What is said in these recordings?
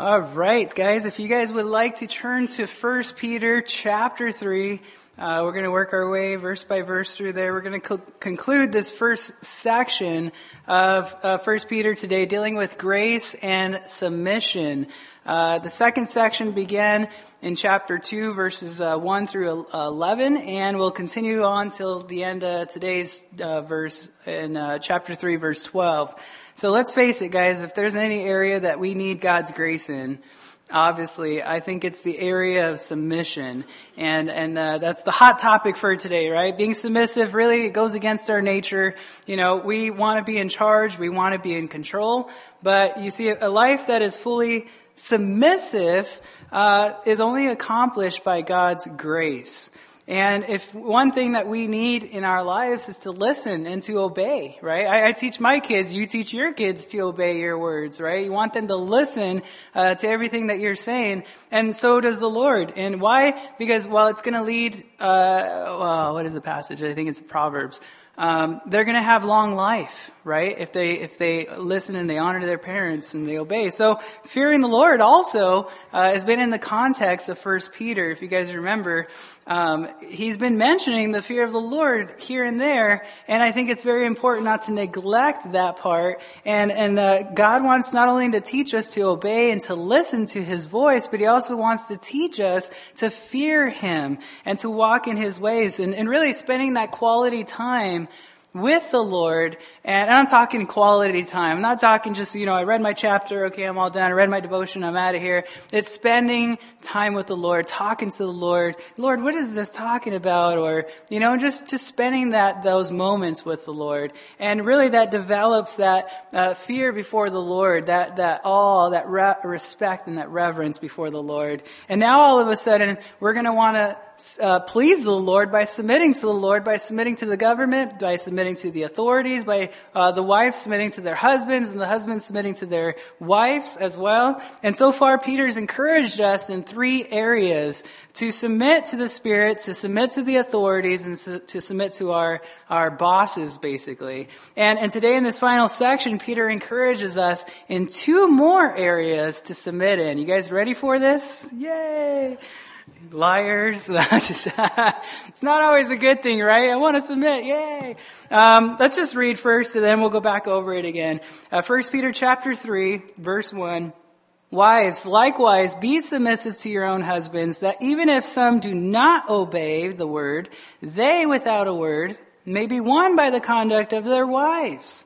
All right, guys, if you guys would like to turn to 1 Peter chapter 3, uh, we're going to work our way verse by verse through there. We're going to co- conclude this first section of uh, 1 Peter today, dealing with grace and submission. Uh, the second section began in chapter 2, verses uh, 1 through 11, and we'll continue on till the end of today's uh, verse in uh, chapter 3, verse 12. So let's face it, guys, if there's any area that we need God's grace in, obviously, I think it's the area of submission. And, and, uh, that's the hot topic for today, right? Being submissive really goes against our nature. You know, we want to be in charge. We want to be in control. But you see, a life that is fully submissive, uh, is only accomplished by God's grace. And if one thing that we need in our lives is to listen and to obey, right? I, I, teach my kids, you teach your kids to obey your words, right? You want them to listen uh, to everything that you're saying, and so does the Lord. And why? Because well, it's going to lead. Uh, well, what is the passage? I think it's Proverbs. Um, they're going to have long life, right? If they if they listen and they honor their parents and they obey. So fearing the Lord also uh, has been in the context of First Peter. If you guys remember, um, he's been mentioning the fear of the Lord here and there, and I think it's very important not to neglect that part. And and uh, God wants not only to teach us to obey and to listen to His voice, but He also wants to teach us to fear Him and to walk in His ways, and, and really spending that quality time with the Lord. And I'm talking quality time. I'm not talking just, you know, I read my chapter, okay, I'm all done. I read my devotion, I'm out of here. It's spending time with the Lord, talking to the Lord. Lord, what is this talking about? Or, you know, just, just spending that, those moments with the Lord. And really that develops that uh, fear before the Lord, that, that awe, that re- respect and that reverence before the Lord. And now all of a sudden, we're want to uh, please the Lord by submitting to the Lord, by submitting to the government, by submitting to the authorities, by uh, the wives submitting to their husbands, and the husbands submitting to their wives as well. And so far, Peter's encouraged us in three areas to submit to the Spirit, to submit to the authorities, and su- to submit to our, our bosses, basically. And, and today in this final section, Peter encourages us in two more areas to submit in. You guys ready for this? Yay! Liars. it's not always a good thing, right? I want to submit. Yay. Um, let's just read first and then we'll go back over it again. Uh, 1 Peter chapter 3, verse 1. Wives, likewise, be submissive to your own husbands, that even if some do not obey the word, they without a word may be won by the conduct of their wives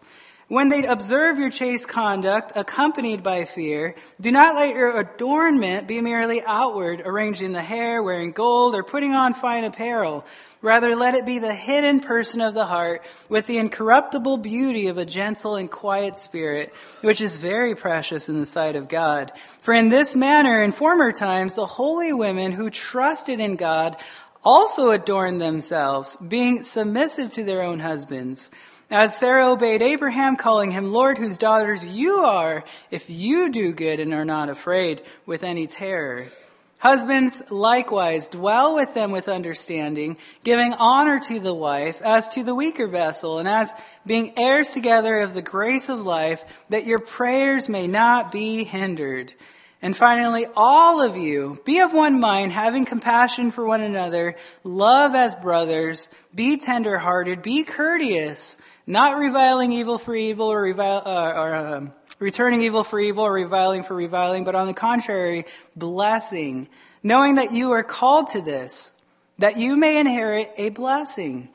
when they observe your chaste conduct accompanied by fear, do not let your adornment be merely outward, arranging the hair, wearing gold, or putting on fine apparel. Rather, let it be the hidden person of the heart with the incorruptible beauty of a gentle and quiet spirit, which is very precious in the sight of God. For in this manner, in former times, the holy women who trusted in God also adorned themselves, being submissive to their own husbands as Sarah obeyed Abraham, calling him Lord, whose daughters you are, if you do good and are not afraid with any terror. Husbands likewise dwell with them with understanding, giving honor to the wife as to the weaker vessel, and as being heirs together of the grace of life, that your prayers may not be hindered. And finally, all of you, be of one mind, having compassion for one another, love as brothers, be tenderhearted, be courteous, not reviling evil for evil or, revile, uh, or um, returning evil for evil or reviling for reviling, but on the contrary, blessing, knowing that you are called to this, that you may inherit a blessing.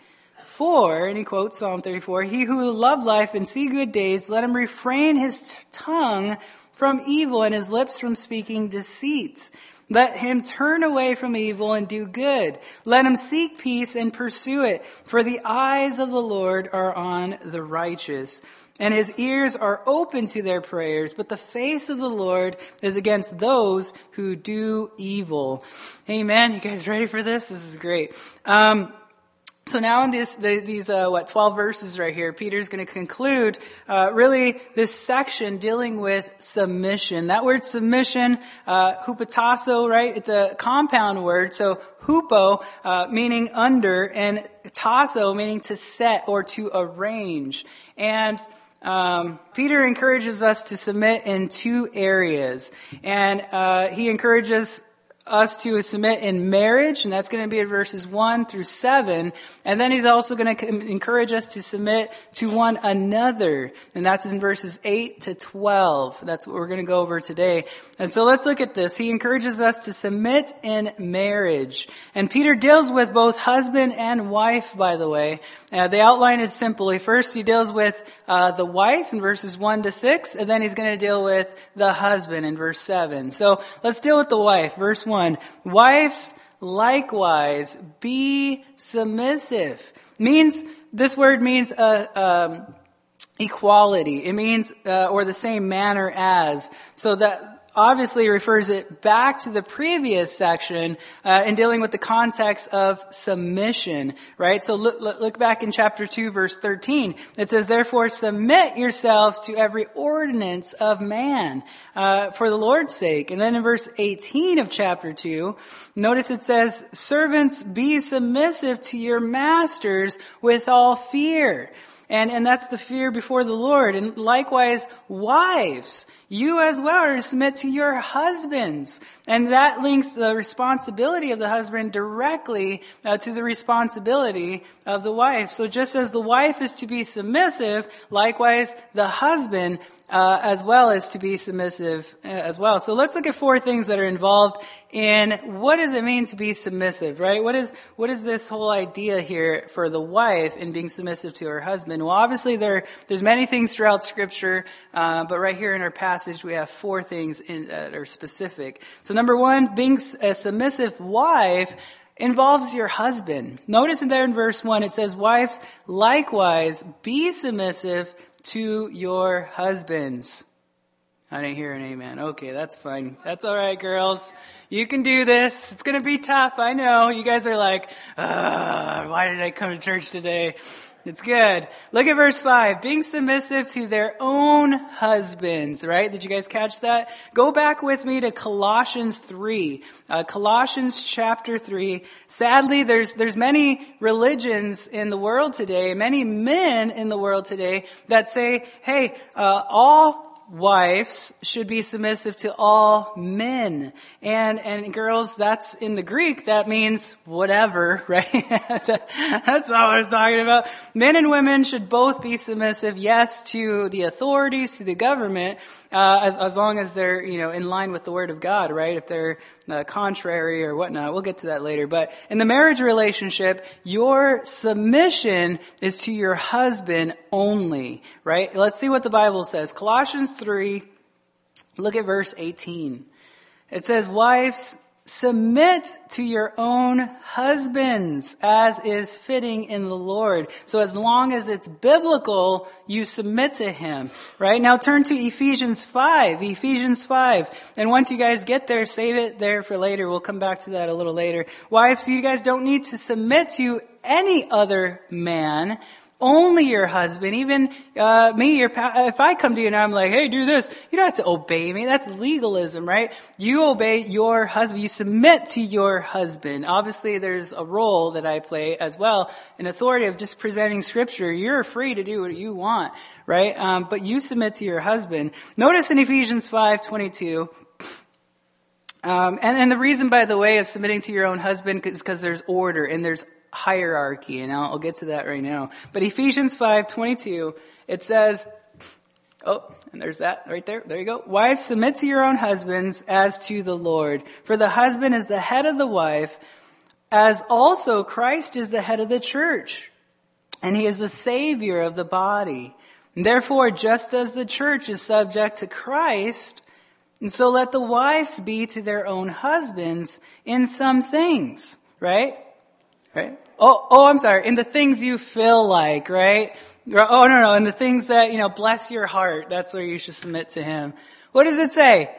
For, and he quotes Psalm 34, he who loved life and see good days, let him refrain his tongue from evil and his lips from speaking deceit. Let him turn away from evil and do good. Let him seek peace and pursue it. For the eyes of the Lord are on the righteous, and his ears are open to their prayers, but the face of the Lord is against those who do evil. Amen. You guys ready for this? This is great. Um, so now in this, the, these, uh, what, 12 verses right here, Peter's going to conclude, uh, really this section dealing with submission. That word submission, uh, hupotasso, right? It's a compound word. So hupo, uh, meaning under, and tasso, meaning to set or to arrange. And um, Peter encourages us to submit in two areas. And uh, he encourages us to submit in marriage, and that's going to be in verses 1 through 7. And then he's also going to encourage us to submit to one another, and that's in verses 8 to 12. That's what we're going to go over today. And so let's look at this. He encourages us to submit in marriage. And Peter deals with both husband and wife, by the way. Uh, the outline is simply first he deals with uh, the wife in verses 1 to 6, and then he's going to deal with the husband in verse 7. So let's deal with the wife. Verse 1. 1. Wives, likewise, be submissive. Means, this word means, uh, um, equality. It means, uh, or the same manner as. So that, obviously refers it back to the previous section uh, in dealing with the context of submission, right? So look, look back in chapter 2, verse 13. It says, Therefore submit yourselves to every ordinance of man uh, for the Lord's sake. And then in verse 18 of chapter 2, notice it says, Servants, be submissive to your masters with all fear. And, and that's the fear before the Lord. And likewise, wives, you as well are to submit to your husbands. And that links the responsibility of the husband directly uh, to the responsibility of the wife. So just as the wife is to be submissive, likewise, the husband uh, as well as to be submissive uh, as well. So let's look at four things that are involved in what does it mean to be submissive, right? What is what is this whole idea here for the wife in being submissive to her husband? Well, obviously there there's many things throughout Scripture, uh, but right here in our passage we have four things in, that are specific. So number one, being a submissive wife involves your husband. Notice in there in verse 1, it says, Wives, likewise, be submissive to your husbands. I didn't hear an amen. Okay, that's fine. That's all right, girls. You can do this. It's going to be tough. I know. You guys are like, why did I come to church today? It's good. Look at verse 5. Being submissive to their own husbands, right? Did you guys catch that? Go back with me to Colossians 3. Uh, Colossians chapter 3. Sadly, there's, there's many religions in the world today, many men in the world today that say, hey, uh, all wives should be submissive to all men. And, and girls, that's in the Greek, that means whatever, right? that's not what I was talking about. Men and women should both be submissive, yes, to the authorities, to the government, uh, as, as long as they're, you know, in line with the Word of God, right? If they're uh, contrary or whatnot, we'll get to that later. But in the marriage relationship, your submission is to your husband only, right? Let's see what the Bible says. Colossians 3, look at verse 18. It says, Wives, Submit to your own husbands as is fitting in the Lord. So as long as it's biblical, you submit to him. Right? Now turn to Ephesians 5. Ephesians 5. And once you guys get there, save it there for later. We'll come back to that a little later. Wives, you guys don't need to submit to any other man only your husband, even uh, me, your pa- if I come to you and I'm like, hey, do this, you don't have to obey me. That's legalism, right? You obey your husband. You submit to your husband. Obviously, there's a role that I play as well, an authority of just presenting scripture. You're free to do what you want, right? Um, but you submit to your husband. Notice in Ephesians 5, 22, um, and, and the reason, by the way, of submitting to your own husband is because there's order and there's hierarchy, and I'll, I'll get to that right now. But Ephesians 5, 22, it says, oh, and there's that right there. There you go. Wives, submit to your own husbands as to the Lord. For the husband is the head of the wife, as also Christ is the head of the church. And he is the savior of the body. And therefore, just as the church is subject to Christ, and so let the wives be to their own husbands in some things, right? Right? Oh, oh, I'm sorry. In the things you feel like, right? Oh, no, no. In the things that, you know, bless your heart. That's where you should submit to Him. What does it say?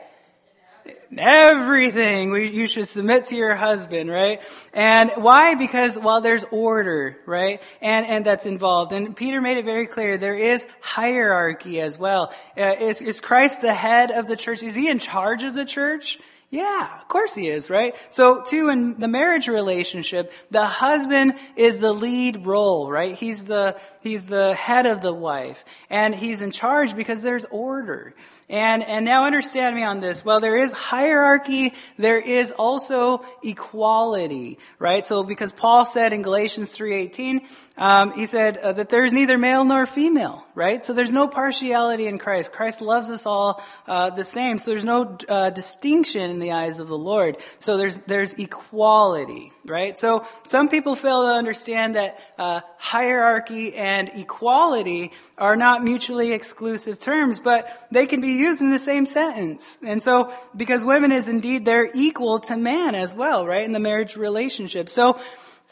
Everything we, you should submit to your husband, right? And why? Because, well, there's order, right? And, and that's involved. And Peter made it very clear there is hierarchy as well. Uh, is, is Christ the head of the church? Is he in charge of the church? Yeah, of course he is, right? So too in the marriage relationship, the husband is the lead role, right? He's the, he's the head of the wife. And he's in charge because there's order. And, and now understand me on this. Well, there is hierarchy, there is also equality, right? So because Paul said in Galatians 3.18, um, he said uh, that there's neither male nor female, right? So there's no partiality in Christ. Christ loves us all uh, the same. So there's no uh, distinction in the eyes of the Lord. So there's there's equality, right? So some people fail to understand that uh, hierarchy and equality are not mutually exclusive terms, but they can be used in the same sentence. And so, because women is indeed, they're equal to man as well, right, in the marriage relationship. So,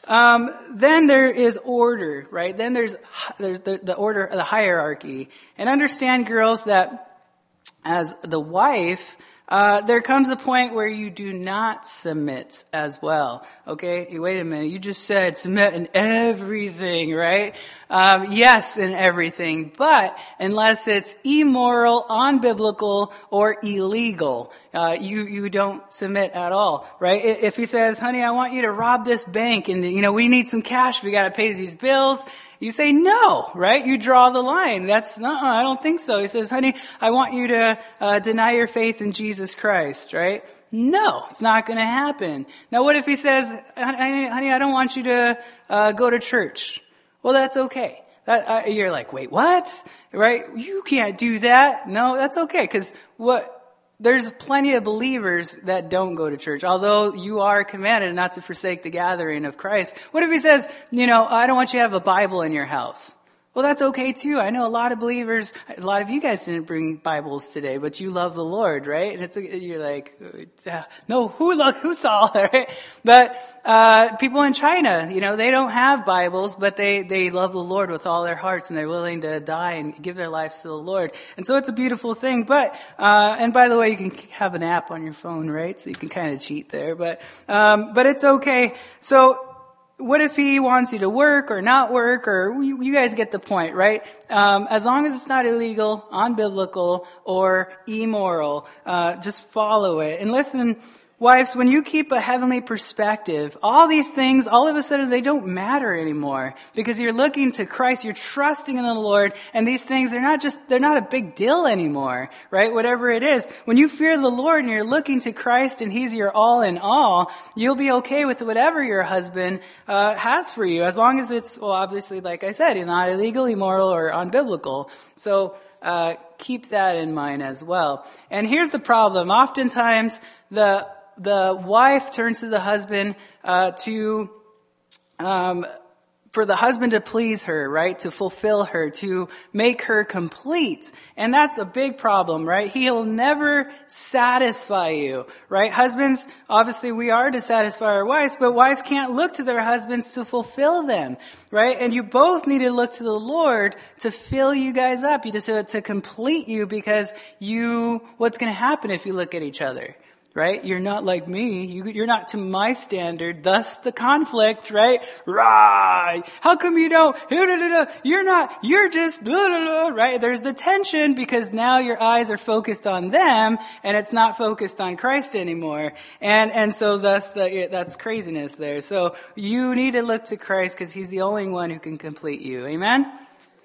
um, then there is order, right? Then there's, there's the, the order, the hierarchy. And understand, girls, that as the wife, uh, there comes a point where you do not submit as well. Okay, wait a minute. You just said submit in everything, right? Um, yes, in everything, but unless it's immoral, unbiblical, or illegal, uh, you you don't submit at all, right? If he says, "Honey, I want you to rob this bank, and you know we need some cash, we got to pay these bills," you say no, right? You draw the line. That's no, I don't think so. He says, "Honey, I want you to uh, deny your faith in Jesus Christ," right? No, it's not going to happen. Now, what if he says, "Honey, I don't want you to uh, go to church"? Well, that's okay. That, uh, you're like, wait, what? Right? You can't do that. No, that's okay. Because what, there's plenty of believers that don't go to church, although you are commanded not to forsake the gathering of Christ. What if he says, you know, I don't want you to have a Bible in your house? Well, that's okay too. I know a lot of believers, a lot of you guys didn't bring Bibles today, but you love the Lord, right? And it's, you're like, no, who look, who saw, right? But, uh, people in China, you know, they don't have Bibles, but they, they love the Lord with all their hearts and they're willing to die and give their lives to the Lord. And so it's a beautiful thing. But, uh, and by the way, you can have an app on your phone, right? So you can kind of cheat there, but, um, but it's okay. So, what if he wants you to work or not work or you, you guys get the point, right? Um, as long as it's not illegal, unbiblical, or immoral, uh, just follow it. And listen, Wives, when you keep a heavenly perspective, all these things, all of a sudden, they don't matter anymore because you're looking to Christ, you're trusting in the Lord, and these things, they're not just, they're not a big deal anymore, right? Whatever it is. When you fear the Lord and you're looking to Christ and He's your all in all, you'll be okay with whatever your husband uh, has for you, as long as it's, well, obviously, like I said, not illegal, immoral, or unbiblical. So, uh, keep that in mind as well. And here's the problem. Oftentimes, the the wife turns to the husband uh, to um, for the husband to please her, right? To fulfill her, to make her complete. And that's a big problem, right? He'll never satisfy you, right? Husbands, obviously we are to satisfy our wives, but wives can't look to their husbands to fulfill them, right? And you both need to look to the Lord to fill you guys up, you just to, to complete you because you, what's going to happen if you look at each other? Right? You're not like me. You, are not to my standard. Thus the conflict, right? Right. How come you don't? You're not, you're just, right? There's the tension because now your eyes are focused on them and it's not focused on Christ anymore. And, and so thus the, that's craziness there. So you need to look to Christ because he's the only one who can complete you. Amen?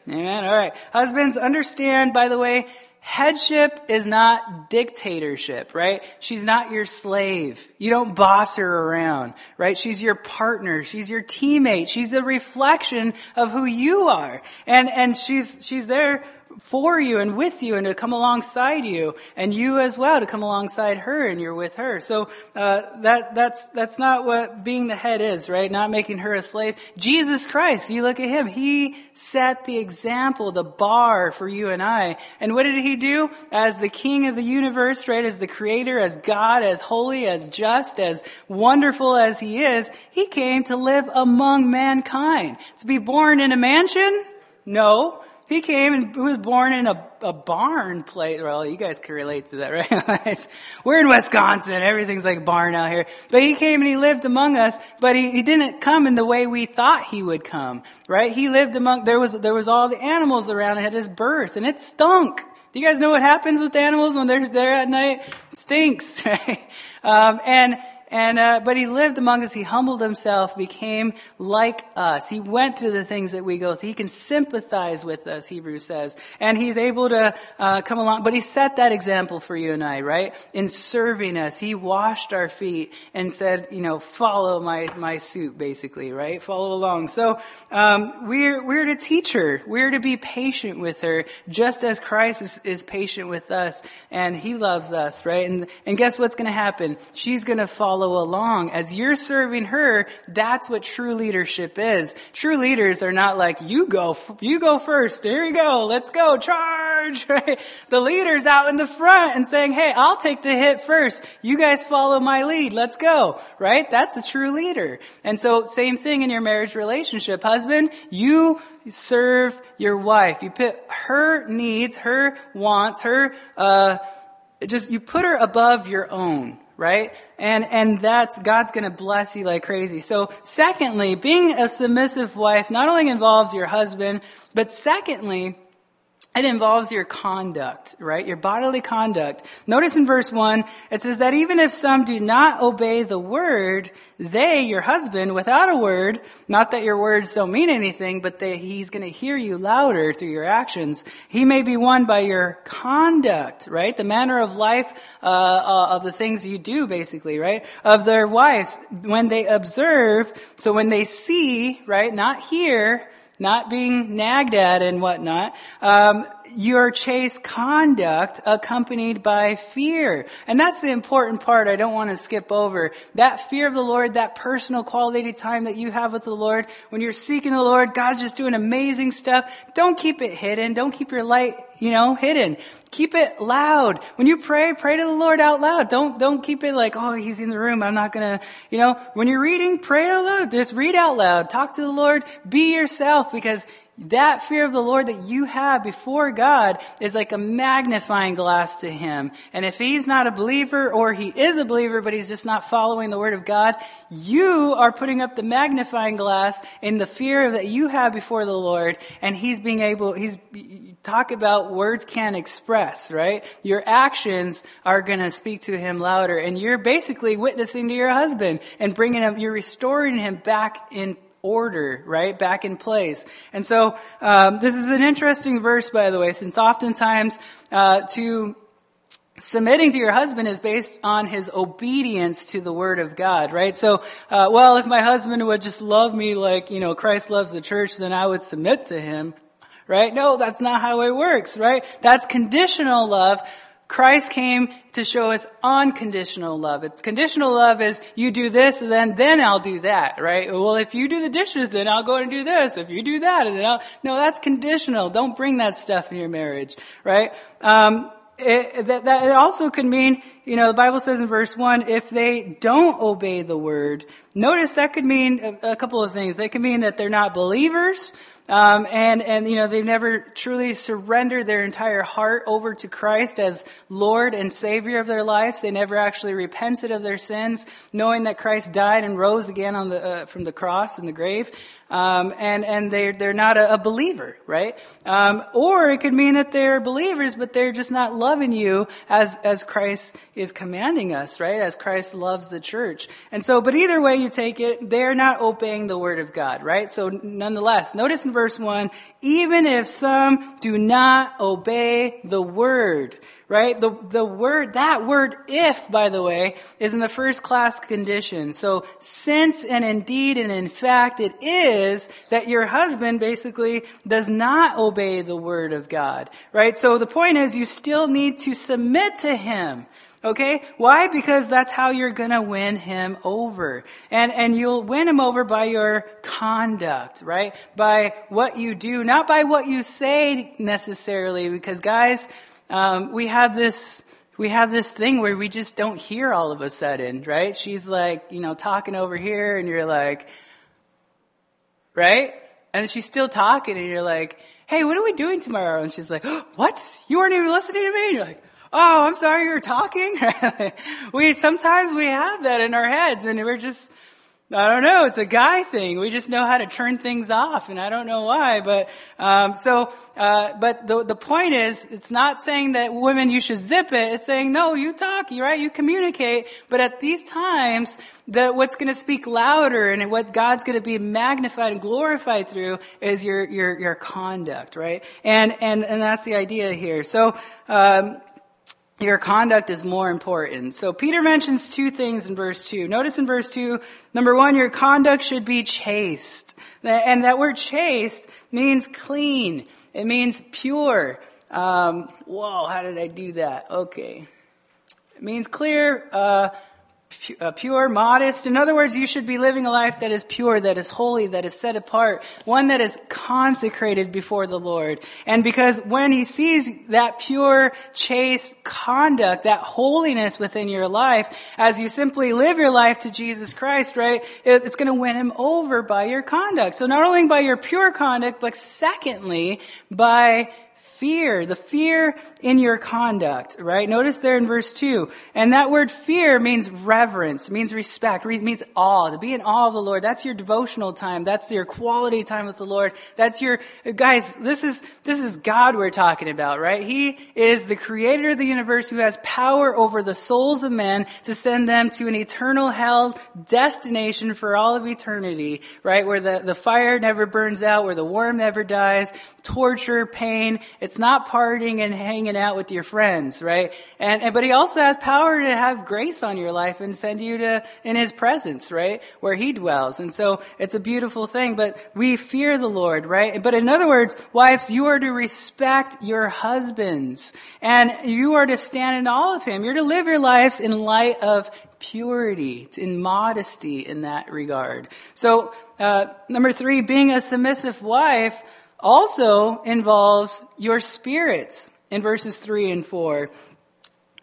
Amen. All right. Husbands, understand, by the way, Headship is not dictatorship, right? She's not your slave. You don't boss her around, right? She's your partner. She's your teammate. She's a reflection of who you are. And, and she's, she's there for you and with you and to come alongside you and you as well to come alongside her and you're with her. So, uh, that, that's, that's not what being the head is, right? Not making her a slave. Jesus Christ, you look at him. He set the example, the bar for you and I. And what did he do? As the king of the universe, right? As the creator, as God, as holy, as just, as wonderful as he is, he came to live among mankind. To be born in a mansion? No. He came and was born in a, a barn place. Well, you guys can relate to that, right? We're in Wisconsin. Everything's like barn out here. But he came and he lived among us, but he, he didn't come in the way we thought he would come, right? He lived among, there was, there was all the animals around had his birth and it stunk. Do you guys know what happens with animals when they're there at night? It stinks, right? Um, and and, uh, but he lived among us. He humbled himself, became like us. He went through the things that we go through. He can sympathize with us, Hebrews says. And he's able to, uh, come along. But he set that example for you and I, right? In serving us. He washed our feet and said, you know, follow my, my suit, basically, right? Follow along. So, um, we're, we're to teach her. We're to be patient with her, just as Christ is, is patient with us. And he loves us, right? And, and guess what's gonna happen? She's gonna follow follow along. As you're serving her, that's what true leadership is. True leaders are not like, you go, you go first. Here you go. Let's go. Charge. Right? The leader's out in the front and saying, hey, I'll take the hit first. You guys follow my lead. Let's go. Right? That's a true leader. And so same thing in your marriage relationship. Husband, you serve your wife. You put her needs, her wants, her, uh, just, you put her above your own right? And, and that's, God's gonna bless you like crazy. So secondly, being a submissive wife not only involves your husband, but secondly, it involves your conduct, right? Your bodily conduct. Notice in verse 1, it says that even if some do not obey the word, they, your husband, without a word, not that your words don't mean anything, but they, he's going to hear you louder through your actions. He may be won by your conduct, right? The manner of life, uh, uh, of the things you do, basically, right? Of their wives, when they observe, so when they see, right? Not hear, not being nagged at and whatnot. Um, your chaste conduct accompanied by fear. And that's the important part I don't want to skip over. That fear of the Lord, that personal quality time that you have with the Lord, when you're seeking the Lord, God's just doing amazing stuff. Don't keep it hidden. Don't keep your light, you know, hidden. Keep it loud. When you pray, pray to the Lord out loud. Don't, don't keep it like, oh, he's in the room. I'm not gonna, you know, when you're reading, pray out loud. Just read out loud. Talk to the Lord. Be yourself because that fear of the Lord that you have before God is like a magnifying glass to Him. And if He's not a believer or He is a believer, but He's just not following the Word of God, you are putting up the magnifying glass in the fear that you have before the Lord. And He's being able, He's, talk about words can't express, right? Your actions are going to speak to Him louder. And you're basically witnessing to your husband and bringing him, you're restoring him back in order, right? Back in place. And so, um, this is an interesting verse, by the way, since oftentimes, uh, to submitting to your husband is based on his obedience to the word of God, right? So, uh, well, if my husband would just love me like, you know, Christ loves the church, then I would submit to him, right? No, that's not how it works, right? That's conditional love. Christ came to show us unconditional love. It's conditional love is you do this then, then I'll do that, right? Well, if you do the dishes, then I'll go and do this. If you do that, and then I'll, no, that's conditional. Don't bring that stuff in your marriage, right? Um, it, that, that it also could mean, you know, the Bible says in verse 1, if they don't obey the word, notice that could mean a, a couple of things. They could mean that they're not believers, um, and, and, you know, they never truly surrendered their entire heart over to Christ as Lord and Savior of their lives. They never actually repented of their sins, knowing that Christ died and rose again on the, uh, from the cross and the grave. Um, and and they're they're not a, a believer, right? Um, or it could mean that they're believers, but they're just not loving you as as Christ is commanding us, right? As Christ loves the church. And so, but either way you take it, they're not obeying the word of God, right? So, nonetheless, notice in verse one, even if some do not obey the word, right? The, the word, that word if, by the way, is in the first class condition. So since and indeed and in fact it is that your husband basically does not obey the word of God, right? So the point is you still need to submit to him. Okay? Why? Because that's how you're gonna win him over. And, and you'll win him over by your conduct, right? By what you do, not by what you say necessarily, because guys, um, we have this we have this thing where we just don't hear all of a sudden, right? She's like, you know, talking over here, and you're like, right? And she's still talking, and you're like, hey, what are we doing tomorrow? And she's like, what? You weren't even listening to me? And you're like, oh, I'm sorry, you're talking. we sometimes we have that in our heads, and we're just I don't know. It's a guy thing. We just know how to turn things off, and I don't know why. But um, so, uh, but the the point is, it's not saying that women you should zip it. It's saying no, you talk, you right, you communicate. But at these times, that what's going to speak louder and what God's going to be magnified and glorified through is your your your conduct, right? And and and that's the idea here. So. Um, your conduct is more important. So Peter mentions two things in verse 2. Notice in verse 2, number one, your conduct should be chaste. And that word chaste means clean. It means pure. Um, whoa, how did I do that? Okay. It means clear, uh, Uh, pure, modest. In other words, you should be living a life that is pure, that is holy, that is set apart, one that is consecrated before the Lord. And because when He sees that pure, chaste conduct, that holiness within your life, as you simply live your life to Jesus Christ, right, it's going to win Him over by your conduct. So not only by your pure conduct, but secondly, by fear, the fear in your conduct, right? Notice there in verse 2. And that word fear means reverence, means respect, means awe, to be in awe of the Lord. That's your devotional time. That's your quality time with the Lord. That's your, guys, this is, this is God we're talking about, right? He is the creator of the universe who has power over the souls of men to send them to an eternal hell destination for all of eternity, right? Where the, the fire never burns out, where the worm never dies, torture, pain, it's not partying and hanging out with your friends, right? And, and, but he also has power to have grace on your life and send you to in his presence, right? Where he dwells. And so it's a beautiful thing, but we fear the Lord, right? But in other words, wives, you are to respect your husbands and you are to stand in all of him. You're to live your lives in light of purity, in modesty in that regard. So, uh, number three, being a submissive wife also involves your spirits in verses 3 and 4.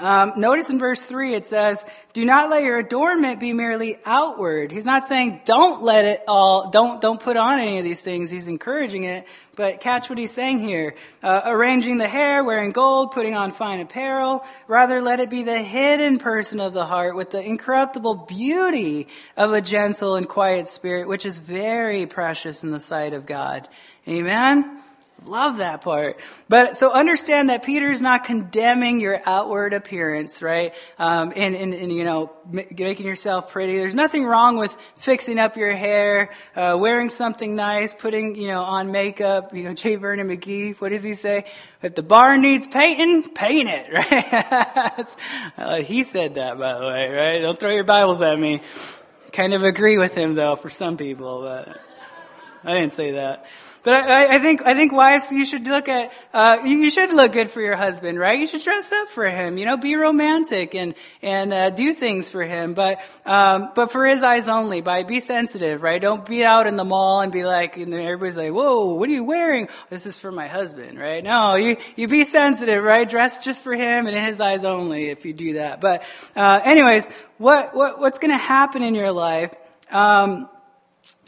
Um, notice in verse 3 it says, Do not let your adornment be merely outward. He's not saying don't let it all, don't, don't put on any of these things. He's encouraging it. But catch what he's saying here. Uh, arranging the hair, wearing gold, putting on fine apparel. Rather let it be the hidden person of the heart with the incorruptible beauty of a gentle and quiet spirit, which is very precious in the sight of God. Amen? Love that part. But so understand that Peter is not condemning your outward appearance, right? Um, and, and, and, you know, making yourself pretty. There's nothing wrong with fixing up your hair, uh, wearing something nice, putting, you know, on makeup. You know, J. Vernon McGee, what does he say? If the barn needs painting, paint it, right? uh, he said that, by the way, right? Don't throw your Bibles at me. Kind of agree with him, though, for some people, but I didn't say that. But I, I, think I think wives, you should look at uh, you, you, should look good for your husband, right? You should dress up for him, you know, be romantic and and uh, do things for him, but um, but for his eyes only. By be sensitive, right? Don't be out in the mall and be like, and everybody's like, "Whoa, what are you wearing?" This is for my husband, right? No, you you be sensitive, right? Dress just for him and in his eyes only. If you do that, but uh, anyways, what what what's going to happen in your life? Um,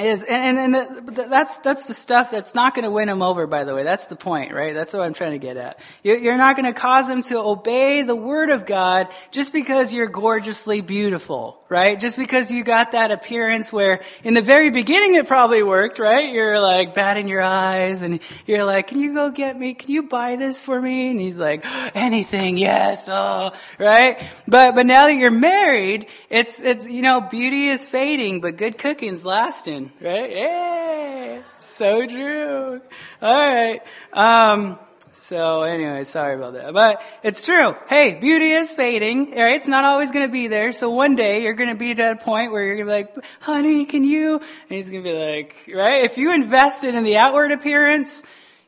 is and and, and the, that's that's the stuff that's not going to win him over. By the way, that's the point, right? That's what I'm trying to get at. You're not going to cause him to obey the word of God just because you're gorgeously beautiful, right? Just because you got that appearance where in the very beginning it probably worked, right? You're like batting your eyes and you're like, "Can you go get me? Can you buy this for me?" And he's like, "Anything, yes." Oh, right? But but now that you're married, it's it's you know beauty is fading, but good cooking's lasting right? Yeah, so true. All right. Um, so anyway, sorry about that, but it's true. Hey, beauty is fading, right? It's not always going to be there. So one day you're going to be at a point where you're going to be like, honey, can you? And he's going to be like, right? If you invested in the outward appearance,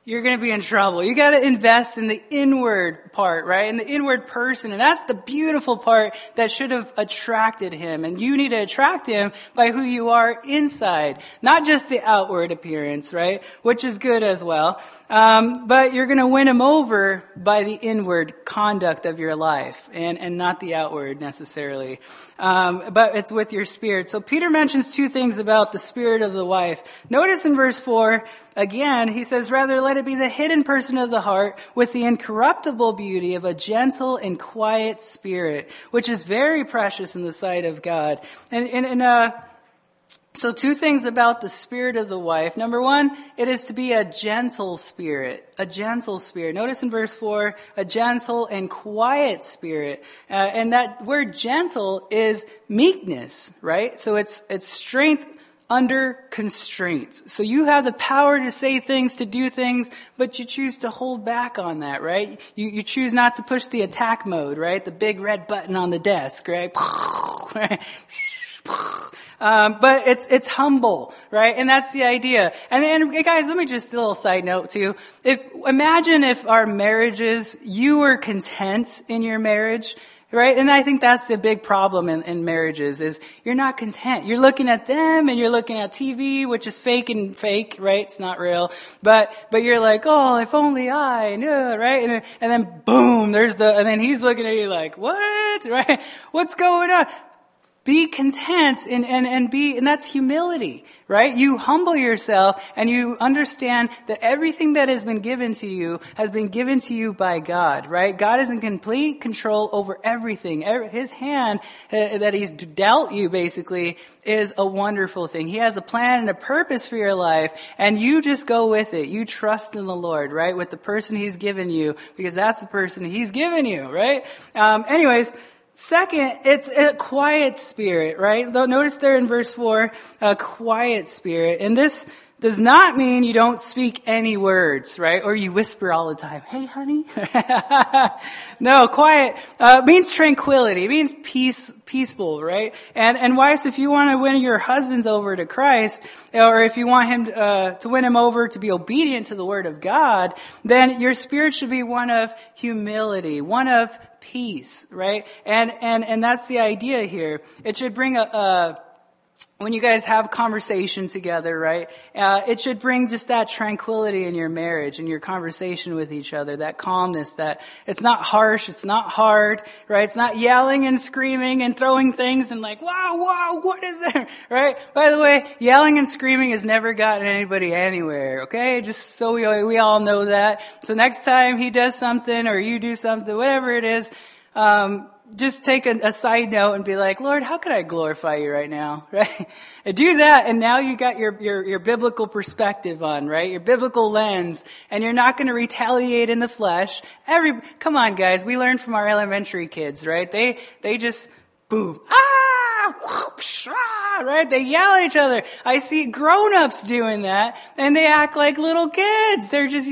you're going to be in trouble. You got to invest in the inward part, right? In the inward person. And that's the beautiful part that should have attracted him. And you need to attract him by who you are inside, not just the outward appearance, right? Which is good as well. Um, but you're going to win him over by the inward conduct of your life and, and not the outward necessarily. Um, but it's with your spirit. So Peter mentions two things about the spirit of the wife. Notice in verse 4, again, he says, rather let it be the hidden person of the heart with the incorruptible beauty of a gentle and quiet spirit, which is very precious in the sight of God. And, and, and uh, so, two things about the spirit of the wife. Number one, it is to be a gentle spirit. A gentle spirit. Notice in verse 4, a gentle and quiet spirit. Uh, and that word gentle is meekness, right? So it's, it's strength under constraints. So you have the power to say things, to do things, but you choose to hold back on that, right? You, you choose not to push the attack mode, right? The big red button on the desk, right? Um, but it's it's humble, right? And that's the idea. And then, guys, let me just a little side note too. If imagine if our marriages, you were content in your marriage, right? And I think that's the big problem in, in marriages is you're not content. You're looking at them and you're looking at TV, which is fake and fake, right? It's not real. But, but you're like, oh, if only I knew, right? And then, and then boom, there's the, and then he's looking at you like, what? Right? What's going on? Be content and, and, and be, and that's humility, right? You humble yourself and you understand that everything that has been given to you has been given to you by God, right? God is in complete control over everything. His hand uh, that He's dealt you basically is a wonderful thing. He has a plan and a purpose for your life and you just go with it. You trust in the Lord, right? With the person He's given you because that's the person He's given you, right? Um, anyways, Second, it's a quiet spirit, right? Notice there in verse 4, a quiet spirit. And this does not mean you don't speak any words, right? Or you whisper all the time, hey honey. no, quiet, uh, means tranquility. It means peace, peaceful, right? And, and wives, if you want to win your husbands over to Christ, or if you want him, uh, to win him over to be obedient to the word of God, then your spirit should be one of humility, one of peace, right? And, and, and that's the idea here. It should bring a, a when you guys have conversation together, right? Uh, it should bring just that tranquility in your marriage and your conversation with each other, that calmness, that it's not harsh, it's not hard, right? It's not yelling and screaming and throwing things and like, wow, wow, what is there, right? By the way, yelling and screaming has never gotten anybody anywhere, okay? Just so we, we all know that. So next time he does something or you do something, whatever it is, um, just take a, a, side note and be like, Lord, how could I glorify you right now? Right? And Do that and now you got your, your, your biblical perspective on, right? Your biblical lens and you're not going to retaliate in the flesh. Every, come on guys, we learned from our elementary kids, right? They, they just, boom, ah, right? They yell at each other. I see grown-ups doing that, and they act like little kids. They're just,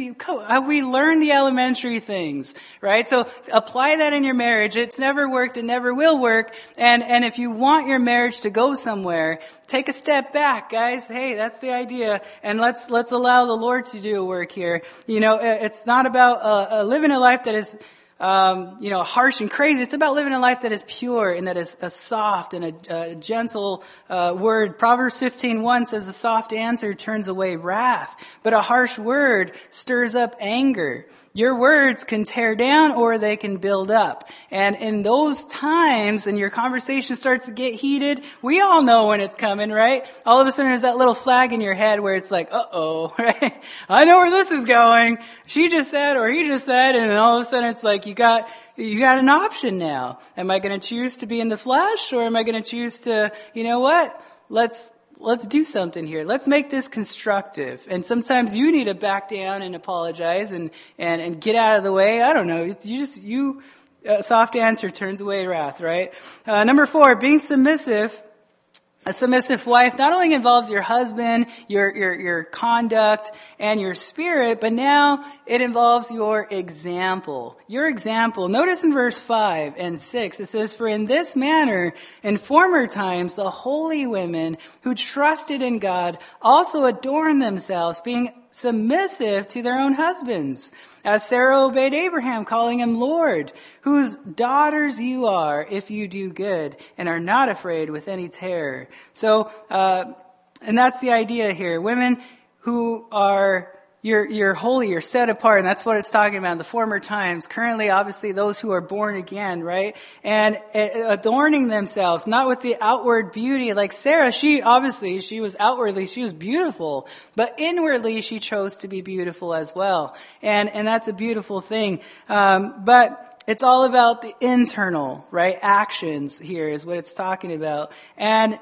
we learn the elementary things, right? So apply that in your marriage. It's never worked, it never will work, and, and if you want your marriage to go somewhere, take a step back, guys. Hey, that's the idea, and let's, let's allow the Lord to do a work here. You know, it's not about uh, uh living a life that is, um, you know, harsh and crazy. It's about living a life that is pure and that is a soft and a, a gentle uh, word. Proverbs 15:1 says, "A soft answer turns away wrath, but a harsh word stirs up anger." Your words can tear down or they can build up. And in those times, and your conversation starts to get heated, we all know when it's coming, right? All of a sudden there's that little flag in your head where it's like, uh-oh, right? I know where this is going. She just said, or he just said, and all of a sudden it's like you got, you got an option now. Am I going to choose to be in the flesh or am I going to choose to, you know what? Let's, let's do something here. Let's make this constructive. And sometimes you need to back down and apologize and, and, and get out of the way. I don't know. You just, you, a soft answer turns away wrath, right? Uh, number four, being submissive a submissive wife not only involves your husband, your, your, your conduct, and your spirit, but now it involves your example. Your example. Notice in verse 5 and 6, it says, For in this manner, in former times, the holy women who trusted in God also adorned themselves, being submissive to their own husbands, as Sarah obeyed Abraham, calling him Lord, whose daughters you are if you do good and are not afraid with any terror. So, uh, and that's the idea here. Women who are you're, you're holy, you're set apart, and that's what it's talking about in the former times. Currently, obviously, those who are born again, right? And adorning themselves, not with the outward beauty, like Sarah, she, obviously, she was outwardly, she was beautiful, but inwardly, she chose to be beautiful as well. And, and that's a beautiful thing. Um, but it's all about the internal, right? Actions here is what it's talking about. And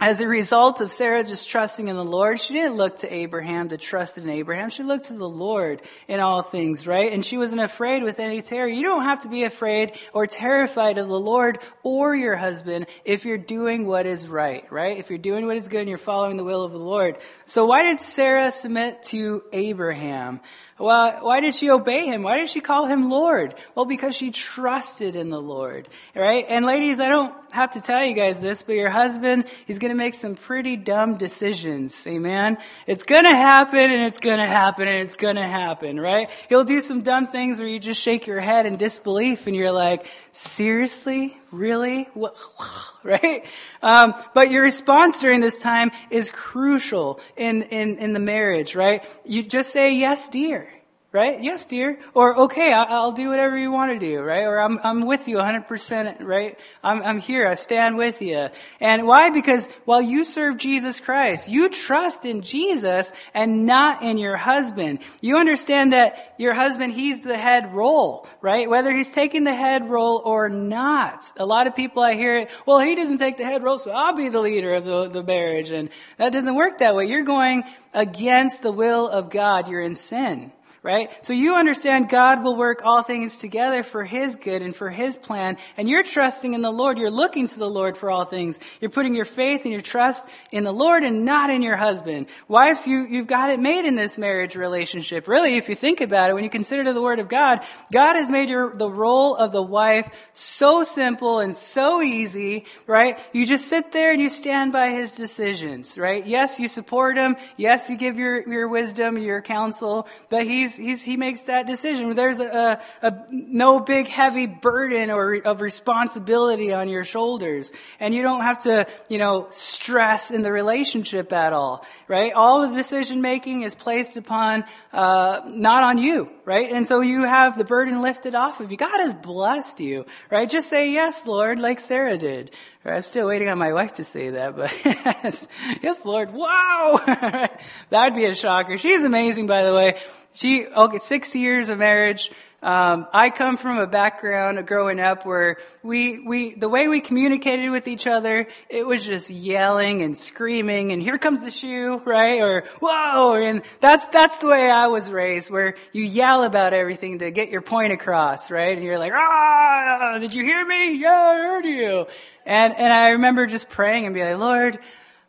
as a result of Sarah just trusting in the Lord, she didn't look to Abraham to trust in Abraham. She looked to the Lord in all things, right? And she wasn't afraid with any terror. You don't have to be afraid or terrified of the Lord or your husband if you're doing what is right, right? If you're doing what is good and you're following the will of the Lord. So why did Sarah submit to Abraham? Well, why did she obey him? Why did she call him Lord? Well, because she trusted in the Lord, right? And ladies, I don't have to tell you guys this, but your husband, he's going to make some pretty dumb decisions. Amen. It's going to happen and it's going to happen and it's going to happen, right? He'll do some dumb things where you just shake your head in disbelief and you're like, seriously? Really? What? right? Um, but your response during this time is crucial in, in, in the marriage, right? You just say, yes, dear right? Yes, dear. Or, okay, I'll do whatever you want to do, right? Or I'm, I'm with you 100%, right? I'm, I'm here. I stand with you. And why? Because while you serve Jesus Christ, you trust in Jesus and not in your husband. You understand that your husband, he's the head role, right? Whether he's taking the head role or not. A lot of people I hear well, he doesn't take the head role, so I'll be the leader of the, the marriage. And that doesn't work that way. You're going against the will of God. You're in sin right? So you understand God will work all things together for His good and for His plan, and you're trusting in the Lord. You're looking to the Lord for all things. You're putting your faith and your trust in the Lord and not in your husband. Wives, you, you've got it made in this marriage relationship. Really, if you think about it, when you consider the Word of God, God has made your, the role of the wife so simple and so easy, right? You just sit there and you stand by His decisions, right? Yes, you support Him. Yes, you give your, your wisdom, your counsel, but He's he's, he's, he makes that decision. There's a, a, a, no big heavy burden or of responsibility on your shoulders. And you don't have to, you know, stress in the relationship at all, right? All the decision making is placed upon, uh, not on you, right? And so you have the burden lifted off of you. God has blessed you, right? Just say yes, Lord, like Sarah did. I'm still waiting on my wife to say that, but yes, yes, Lord. Wow! That'd be a shocker. She's amazing, by the way. She, okay, six years of marriage. Um, I come from a background of growing up where we, we, the way we communicated with each other, it was just yelling and screaming and here comes the shoe, right? Or, whoa! And that's, that's the way I was raised where you yell about everything to get your point across, right? And you're like, ah, did you hear me? Yeah, I heard you. And, and I remember just praying and being like, Lord,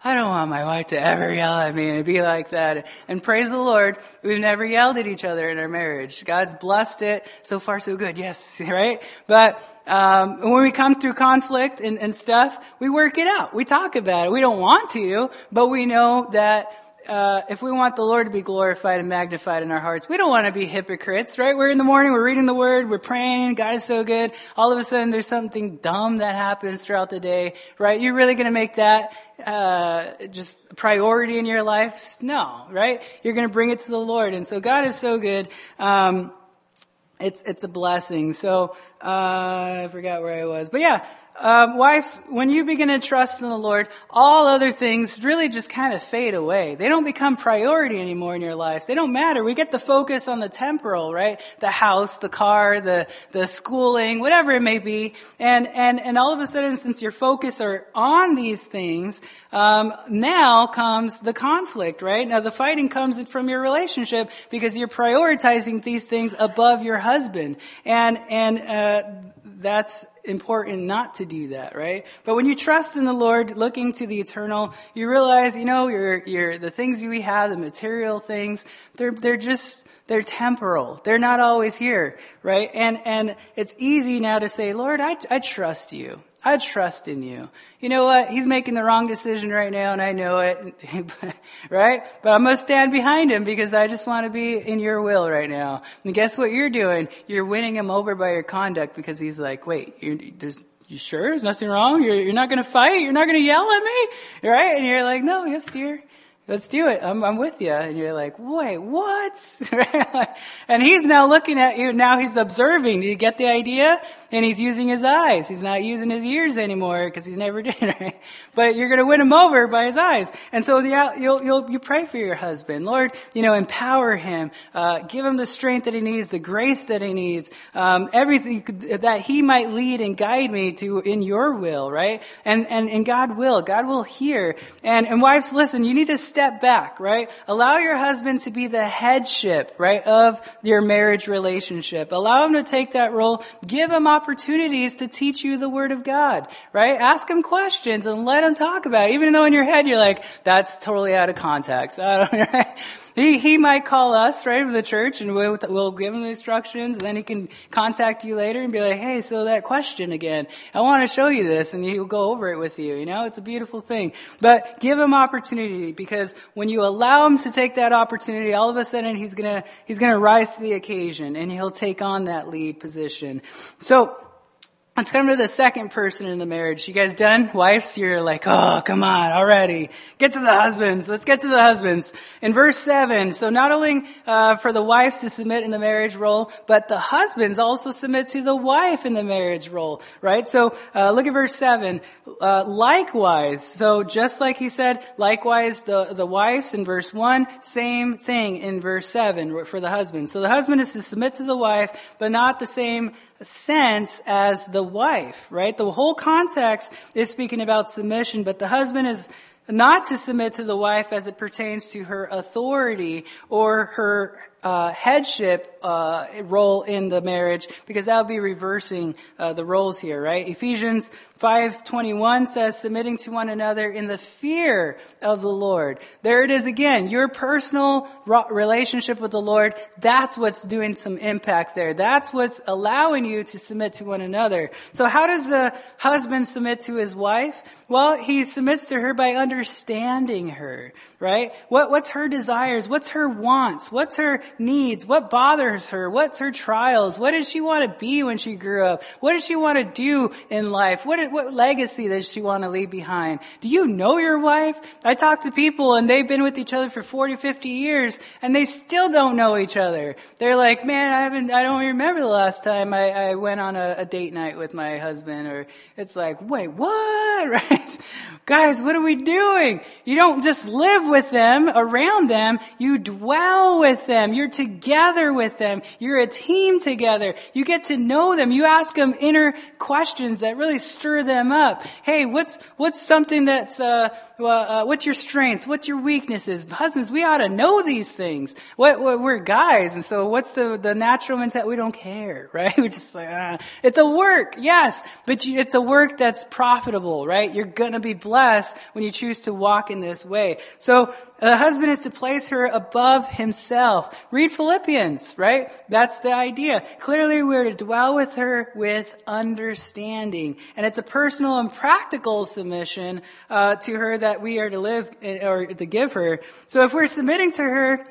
I don't want my wife to ever yell at me and be like that. And praise the Lord, we've never yelled at each other in our marriage. God's blessed it. So far, so good. Yes, right? But um, when we come through conflict and, and stuff, we work it out. We talk about it. We don't want to, but we know that uh, if we want the Lord to be glorified and magnified in our hearts, we don't want to be hypocrites, right? We're in the morning, we're reading the Word, we're praying, God is so good. All of a sudden, there's something dumb that happens throughout the day, right? You're really going to make that uh, just a priority in your life? No, right? You're going to bring it to the Lord, and so God is so good. Um, it's it's a blessing. So uh, I forgot where I was, but yeah, um, wives, when you begin to trust in the Lord, all other things really just kind of fade away. They don't become priority anymore in your life. They don't matter. We get the focus on the temporal, right? The house, the car, the, the schooling, whatever it may be. And, and, and all of a sudden, since your focus are on these things, um, now comes the conflict, right? Now the fighting comes from your relationship because you're prioritizing these things above your husband. And, and, uh, that's important not to do that, right? But when you trust in the Lord, looking to the eternal, you realize, you know, you're, you're, the things we have, the material things, they're, they're just, they're temporal. They're not always here, right? And, and it's easy now to say, Lord, I, I trust you. I trust in you. You know what? He's making the wrong decision right now and I know it, right? But I'm going to stand behind him because I just want to be in your will right now. And guess what you're doing? You're winning him over by your conduct because he's like, wait, there's, you sure? There's nothing wrong? You're, you're not going to fight? You're not going to yell at me? Right? And you're like, no, yes, dear. Let's do it. I'm, I'm with you. And you're like, wait, what? and he's now looking at you. Now he's observing. Do you get the idea? And he's using his eyes. He's not using his ears anymore because he's never did, right? But you're going to win him over by his eyes. And so yeah, you'll, you'll, you pray for your husband. Lord, you know, empower him, uh, give him the strength that he needs, the grace that he needs, um, everything that he might lead and guide me to in your will, right? And, and, and God will. God will hear. And, and wives, listen, you need to step back, right? Allow your husband to be the headship, right, of your marriage relationship. Allow him to take that role. Give him opportunities to teach you the word of God, right? Ask him questions and let him talk about it. Even though in your head you're like, that's totally out of context. I don't, right? He, he might call us, right, from the church, and we'll, we'll give him the instructions, and then he can contact you later and be like, hey, so that question again, I want to show you this, and he'll go over it with you, you know? It's a beautiful thing. But give him opportunity, because when you allow him to take that opportunity, all of a sudden he's gonna, he's gonna rise to the occasion, and he'll take on that lead position. So, Let's come to the second person in the marriage. You guys done? Wives, you're like, oh, come on, already. Get to the husbands. Let's get to the husbands. In verse 7, so not only uh, for the wives to submit in the marriage role, but the husbands also submit to the wife in the marriage role, right? So uh, look at verse 7. Uh, likewise, so just like he said, likewise the, the wives in verse 1, same thing in verse 7 for the husband. So the husband is to submit to the wife, but not the same sense as the wife, right? The whole context is speaking about submission, but the husband is not to submit to the wife as it pertains to her authority or her uh, headship uh, role in the marriage because that would be reversing uh, the roles here, right? Ephesians 5:21 says submitting to one another in the fear of the Lord. There it is again. Your personal relationship with the Lord, that's what's doing some impact there. That's what's allowing you to submit to one another. So how does the husband submit to his wife? Well, he submits to her by understanding her, right? What, what's her desires? What's her wants? What's her needs? What bothers her? What's her trials? What does she want to be when she grew up? What does she want to do in life? What, what legacy does she want to leave behind? Do you know your wife? I talk to people and they've been with each other for 40, 50 years and they still don't know each other. They're like, man, I haven't, I don't remember the last time I, I went on a, a date night with my husband or it's like, wait, what? Right? Guys, what are we doing? You don't just live with them, around them. You dwell with them. You're together with them. You're a team together. You get to know them. You ask them inner questions that really stir them up. Hey, what's, what's something that's, uh, uh, what's your strengths? What's your weaknesses? Husbands, we ought to know these things. What, what we're guys. And so what's the, the natural mentality? We don't care, right? We're just like, uh, it's a work, yes, but you, it's a work that's profitable, right? You're gonna be blessed when you choose to walk in this way. So the husband is to place her above himself. Read Philippians, right? That's the idea. Clearly we're to dwell with her with understanding. And it's a personal and practical submission uh, to her that we are to live or to give her. So if we're submitting to her,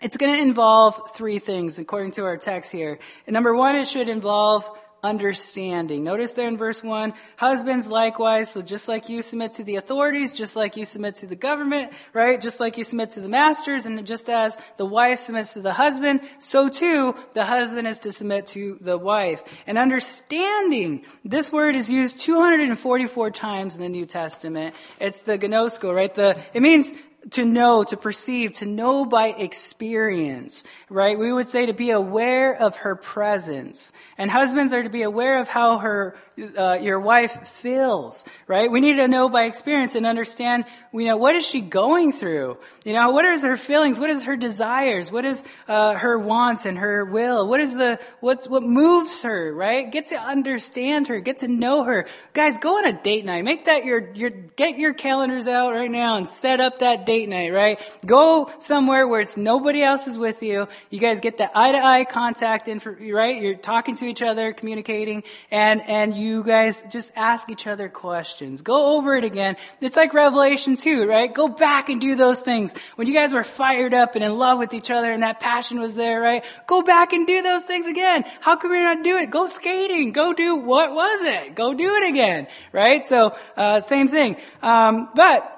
it's going to involve three things according to our text here. And number one, it should involve understanding. Notice there in verse 1, husbands likewise, so just like you submit to the authorities, just like you submit to the government, right? Just like you submit to the masters, and just as the wife submits to the husband, so too the husband is to submit to the wife. And understanding, this word is used 244 times in the New Testament. It's the gnosko, right? The, it means to know, to perceive, to know by experience, right? We would say to be aware of her presence. And husbands are to be aware of how her uh, your wife feels, right? We need to know by experience and understand, you know, what is she going through? You know, what is her feelings? What is her desires? What is uh, her wants and her will? What is the what's what moves her, right? Get to understand her, get to know her. Guys, go on a date night. Make that your your get your calendars out right now and set up that date night, right? Go somewhere where it's nobody else is with you. You guys get the eye to eye contact in, for right? You're talking to each other, communicating, and and you you guys just ask each other questions. Go over it again. It's like Revelation 2, right? Go back and do those things. When you guys were fired up and in love with each other and that passion was there, right? Go back and do those things again. How can we not do it? Go skating. Go do what was it? Go do it again, right? So, uh, same thing. Um, but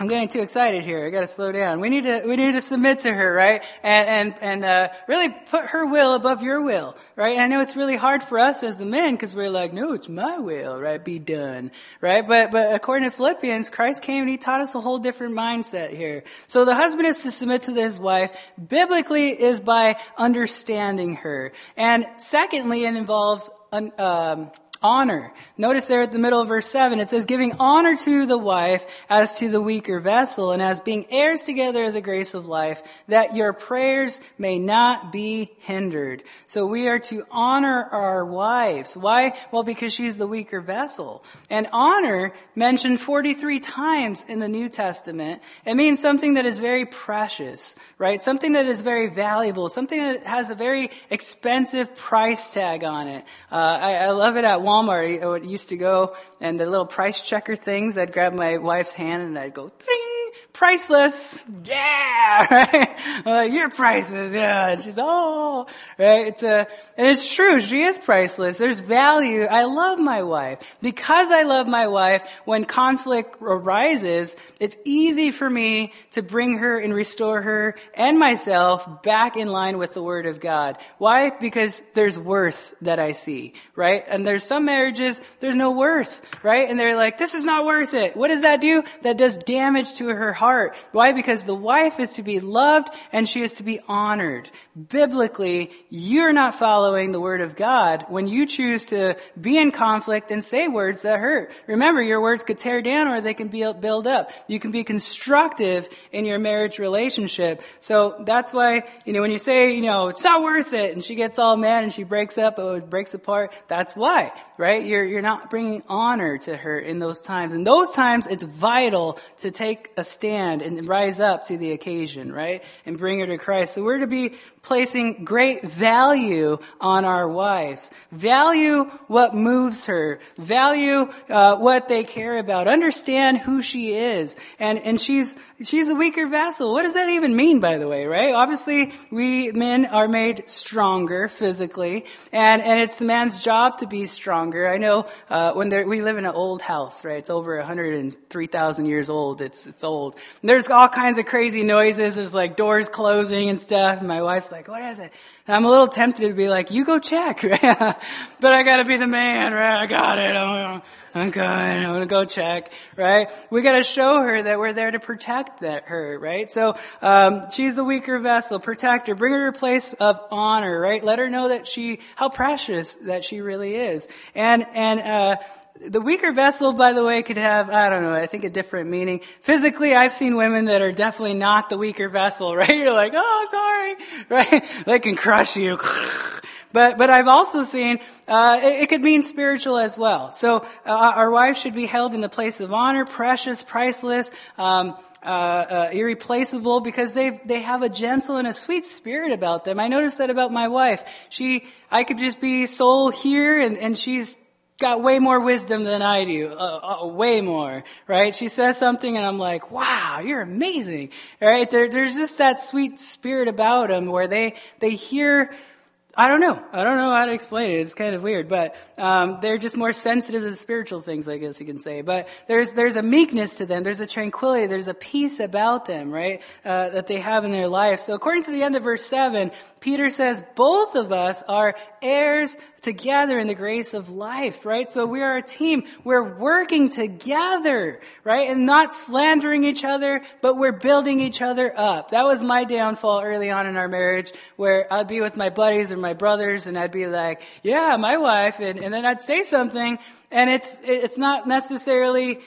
I'm getting too excited here. I got to slow down. We need to we need to submit to her, right? And and and uh, really put her will above your will, right? And I know it's really hard for us as the men because we're like, no, it's my will, right? Be done, right? But but according to Philippians, Christ came and he taught us a whole different mindset here. So the husband is to submit to his wife. Biblically is by understanding her, and secondly, it involves. Um, honor. Notice there at the middle of verse 7, it says, giving honor to the wife as to the weaker vessel, and as being heirs together of the grace of life, that your prayers may not be hindered. So we are to honor our wives. Why? Well, because she's the weaker vessel. And honor, mentioned 43 times in the New Testament, it means something that is very precious, right? Something that is very valuable, something that has a very expensive price tag on it. Uh, I, I love it at Walmart, I used to go and the little price checker things, I'd grab my wife's hand and I'd go! Priceless. Yeah, right? Uh, you're priceless. Yeah. And she's, oh, right. It's a, and it's true. She is priceless. There's value. I love my wife. Because I love my wife, when conflict arises, it's easy for me to bring her and restore her and myself back in line with the Word of God. Why? Because there's worth that I see, right? And there's some marriages, there's no worth, right? And they're like, this is not worth it. What does that do? That does damage to her heart. Why? Because the wife is to be loved and she is to be honored. Biblically, you're not following the word of God when you choose to be in conflict and say words that hurt. Remember, your words could tear down or they can be build up. You can be constructive in your marriage relationship. So that's why, you know, when you say, you know, it's not worth it and she gets all mad and she breaks up oh, or breaks apart, that's why, right? You're, you're not bringing honor to her in those times. In those times, it's vital to take a stand and rise up to the occasion, right? And bring her to Christ. So we're to be placing great value on our wives. Value what moves her. Value uh, what they care about. Understand who she is. And and she's she's a weaker vessel. What does that even mean, by the way? Right? Obviously, we men are made stronger physically, and and it's the man's job to be stronger. I know uh, when we live in an old house, right? It's over 103,000 years old. It's it's old. And there's all kinds of crazy noises. There's like doors closing and stuff. And my wife's like, "What is it?" And I'm a little tempted to be like, "You go check," but I got to be the man, right? I got it. I'm, I'm good. I'm gonna go check, right? We got to show her that we're there to protect that her, right? So um, she's the weaker vessel. Protect her. Bring her to a place of honor, right? Let her know that she how precious that she really is, and and. Uh, the weaker vessel, by the way, could have, I don't know, I think a different meaning. Physically, I've seen women that are definitely not the weaker vessel, right? You're like, oh, I'm sorry, right? They can crush you. But, but I've also seen, uh, it, it, could mean spiritual as well. So, uh, our wives should be held in the place of honor, precious, priceless, um, uh, uh, irreplaceable because they they have a gentle and a sweet spirit about them. I noticed that about my wife. She, I could just be soul here and, and she's got way more wisdom than I do, uh, uh, way more, right? She says something and I'm like, wow, you're amazing, right? There, there's just that sweet spirit about them where they, they hear I don't know. I don't know how to explain it. It's kind of weird, but um, they're just more sensitive to the spiritual things, I guess you can say. But there's there's a meekness to them. There's a tranquility. There's a peace about them, right? Uh, that they have in their life. So according to the end of verse seven, Peter says both of us are heirs together in the grace of life, right? So we are a team. We're working together, right? And not slandering each other, but we're building each other up. That was my downfall early on in our marriage where I'd be with my buddies or my brothers and I'd be like, yeah, my wife. And, and then I'd say something and it's, it's not necessarily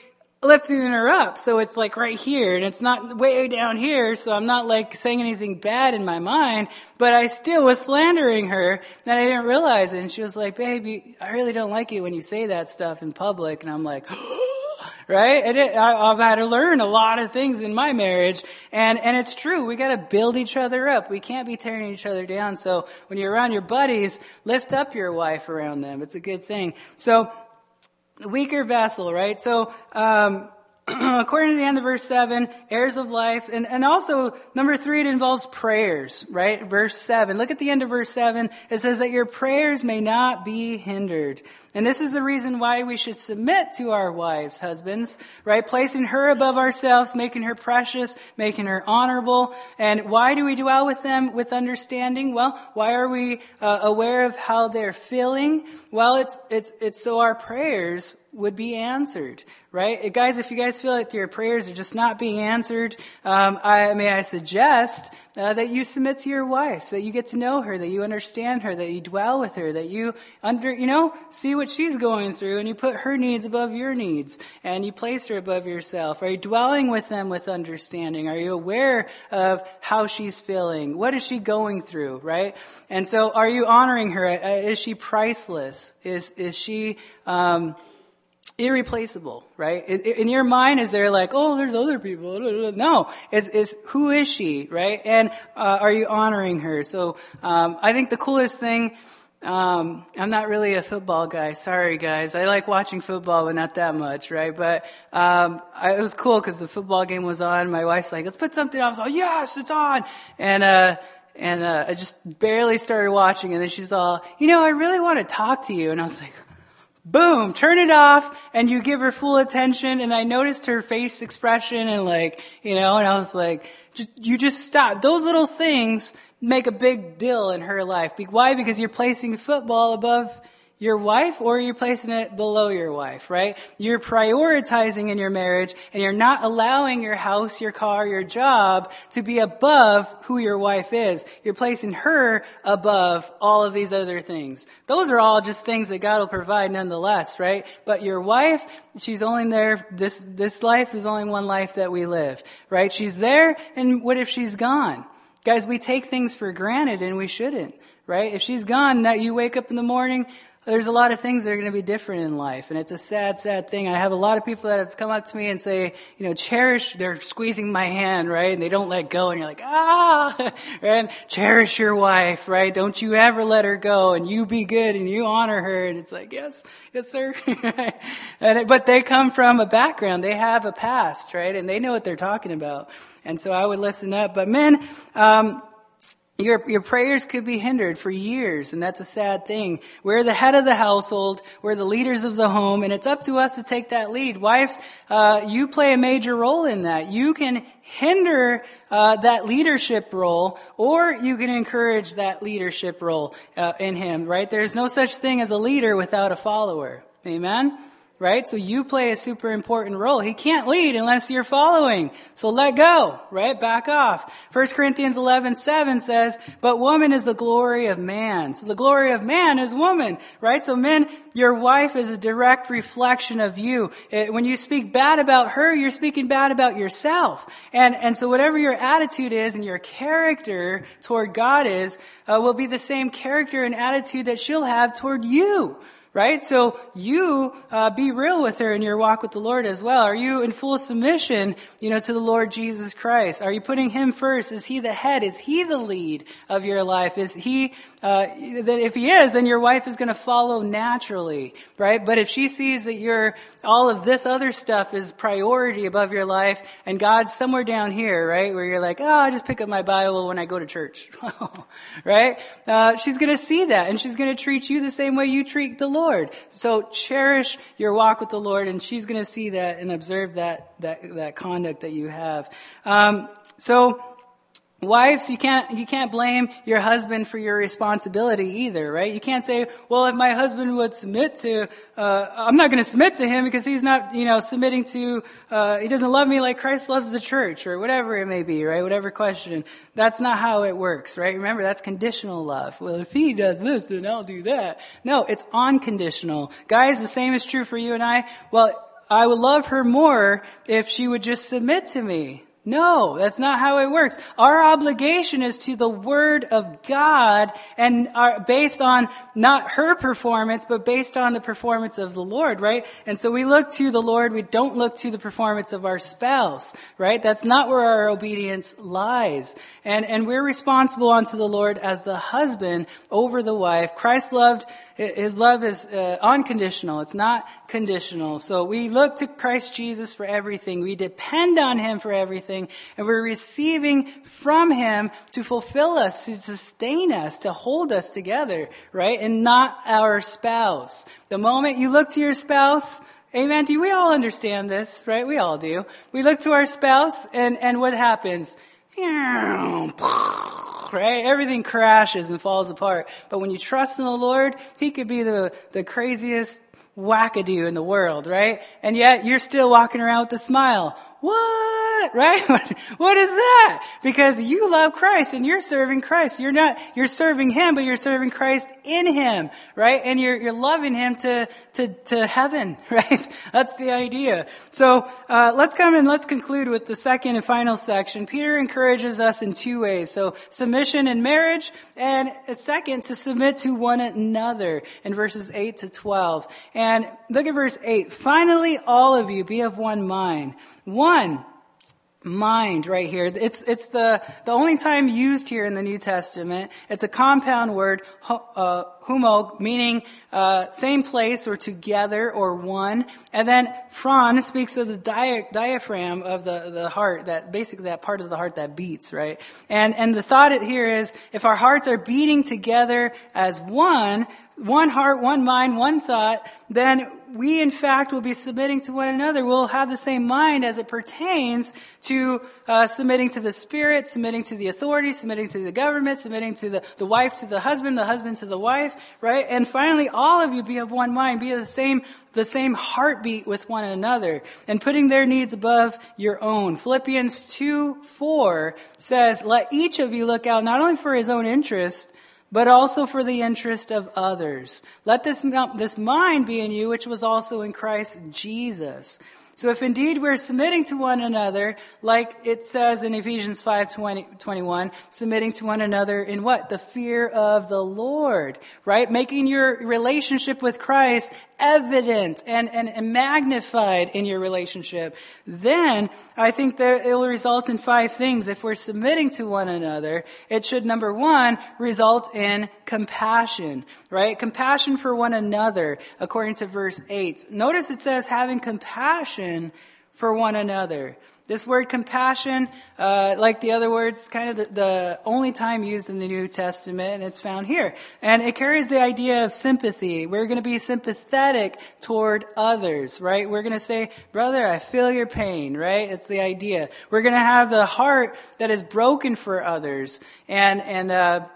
lifting her up. So it's like right here and it's not way down here. So I'm not like saying anything bad in my mind, but I still was slandering her and I didn't realize it. And she was like, baby, I really don't like it when you say that stuff in public. And I'm like, right? And it, I, have had to learn a lot of things in my marriage. And, and it's true. We got to build each other up. We can't be tearing each other down. So when you're around your buddies, lift up your wife around them. It's a good thing. So, weaker vessel, right? So, um, according to the end of verse 7, heirs of life. And, and also, number three, it involves prayers, right? Verse 7. Look at the end of verse 7. It says that your prayers may not be hindered. And this is the reason why we should submit to our wives, husbands, right? Placing her above ourselves, making her precious, making her honorable. And why do we dwell with them with understanding? Well, why are we uh, aware of how they're feeling? Well, it's, it's, it's so our prayers would be answered, right? Guys, if you guys feel like your prayers are just not being answered, um, I may I suggest uh, that you submit to your wife, so that you get to know her, that you understand her, that you dwell with her, that you under, you know, see what she's going through, and you put her needs above your needs, and you place her above yourself. Are you dwelling with them with understanding? Are you aware of how she's feeling? What is she going through, right? And so, are you honoring her? Uh, is she priceless? Is is she? Um, irreplaceable, right? In your mind, is there like, oh, there's other people? No, it's, it's who is she, right? And uh, are you honoring her? So um, I think the coolest thing. Um, I'm not really a football guy. Sorry, guys. I like watching football, but not that much, right? But um, I, it was cool because the football game was on. My wife's like, "Let's put something on." I was like, "Yes, it's on!" And uh, and uh, I just barely started watching, and then she's all, "You know, I really want to talk to you." And I was like, boom, turn it off, and you give her full attention. And I noticed her face expression and like, you know, and I was like, you just stop. Those little things make a big deal in her life. Why? Because you're placing football above your wife or you're placing it below your wife, right? You're prioritizing in your marriage and you're not allowing your house, your car, your job to be above who your wife is. You're placing her above all of these other things. Those are all just things that God will provide nonetheless, right? But your wife, she's only there, this, this life is only one life that we live, right? She's there and what if she's gone? Guys, we take things for granted and we shouldn't, right? If she's gone, that you wake up in the morning, there's a lot of things that are going to be different in life, and it's a sad, sad thing. I have a lot of people that have come up to me and say, you know, cherish, they're squeezing my hand, right? And they don't let go, and you're like, ah, and cherish your wife, right? Don't you ever let her go, and you be good, and you honor her, and it's like, yes, yes, sir. and it, but they come from a background, they have a past, right? And they know what they're talking about. And so I would listen up. But men, um, your, your prayers could be hindered for years, and that's a sad thing. We're the head of the household, we're the leaders of the home, and it's up to us to take that lead. Wives, uh, you play a major role in that. You can hinder uh, that leadership role, or you can encourage that leadership role uh, in him, right? There's no such thing as a leader without a follower. Amen? Right? So you play a super important role. He can't lead unless you're following. So let go, right? Back off. 1 Corinthians 11, 7 says, but woman is the glory of man. So the glory of man is woman, right? So men, your wife is a direct reflection of you. When you speak bad about her, you're speaking bad about yourself. And, and so whatever your attitude is and your character toward God is, uh, will be the same character and attitude that she'll have toward you right? So you uh, be real with her in your walk with the Lord as well. Are you in full submission, you know, to the Lord Jesus Christ? Are you putting Him first? Is He the head? Is He the lead of your life? Is He uh, that if He is, then your wife is going to follow naturally, right? But if she sees that you're all of this other stuff is priority above your life, and God's somewhere down here, right, where you're like, oh, I just pick up my Bible when I go to church, right? Uh, she's going to see that, and she's going to treat you the same way you treat the Lord. Lord. So cherish your walk with the Lord, and she's going to see that and observe that that that conduct that you have. Um, so. Wives, you can't, you can't blame your husband for your responsibility either, right? You can't say, well, if my husband would submit to, uh, I'm not going to submit to him because he's not, you know, submitting to, uh, he doesn't love me like Christ loves the church or whatever it may be, right? Whatever question. That's not how it works, right? Remember, that's conditional love. Well, if he does this, then I'll do that. No, it's unconditional. Guys, the same is true for you and I. Well, I would love her more if she would just submit to me. No, that's not how it works. Our obligation is to the Word of God and are based on not her performance, but based on the performance of the Lord, right? And so we look to the Lord, we don't look to the performance of our spouse, right? That's not where our obedience lies. And, and we're responsible unto the Lord as the husband over the wife. Christ loved his love is uh, unconditional. It's not conditional. So we look to Christ Jesus for everything. We depend on him for everything. And we're receiving from him to fulfill us, to sustain us, to hold us together, right? And not our spouse. The moment you look to your spouse, Amen. Do we all understand this, right? We all do. We look to our spouse and, and what happens? Everything crashes and falls apart. But when you trust in the Lord, He could be the, the craziest wackadoo in the world, right? And yet you're still walking around with a smile what? Right? what is that? Because you love Christ and you're serving Christ. You're not, you're serving Him, but you're serving Christ in Him, right? And you're, you're loving Him to, to, to heaven, right? That's the idea. So, uh, let's come and let's conclude with the second and final section. Peter encourages us in two ways. So, submission in marriage, and second, to submit to one another in verses 8 to 12. And look at verse 8. Finally, all of you be of one mind one mind right here. It's, it's the, the only time used here in the New Testament. It's a compound word, uh, humo, meaning, uh, same place or together or one. And then phron speaks of the dia- diaphragm of the, the heart, that basically that part of the heart that beats, right? And, and the thought here is, if our hearts are beating together as one, one heart, one mind, one thought, then we in fact will be submitting to one another. We'll have the same mind as it pertains to uh, submitting to the Spirit, submitting to the authority, submitting to the government, submitting to the, the wife to the husband, the husband to the wife, right? And finally, all of you be of one mind, be of the same the same heartbeat with one another and putting their needs above your own. Philippians 2 4 says, Let each of you look out not only for his own interest, but also for the interest of others. Let this, this mind be in you, which was also in Christ Jesus. So if indeed we're submitting to one another, like it says in Ephesians 5, 20, 21, submitting to one another in what? The fear of the Lord, right? Making your relationship with Christ evident and, and, magnified in your relationship, then I think that it will result in five things. If we're submitting to one another, it should, number one, result in compassion, right? Compassion for one another, according to verse 8. Notice it says having compassion for one another. This word compassion, uh, like the other words, kind of the, the, only time used in the New Testament, and it's found here. And it carries the idea of sympathy. We're going to be sympathetic toward others, right? We're going to say, brother, I feel your pain, right? It's the idea. We're going to have the heart that is broken for others. And, and, uh,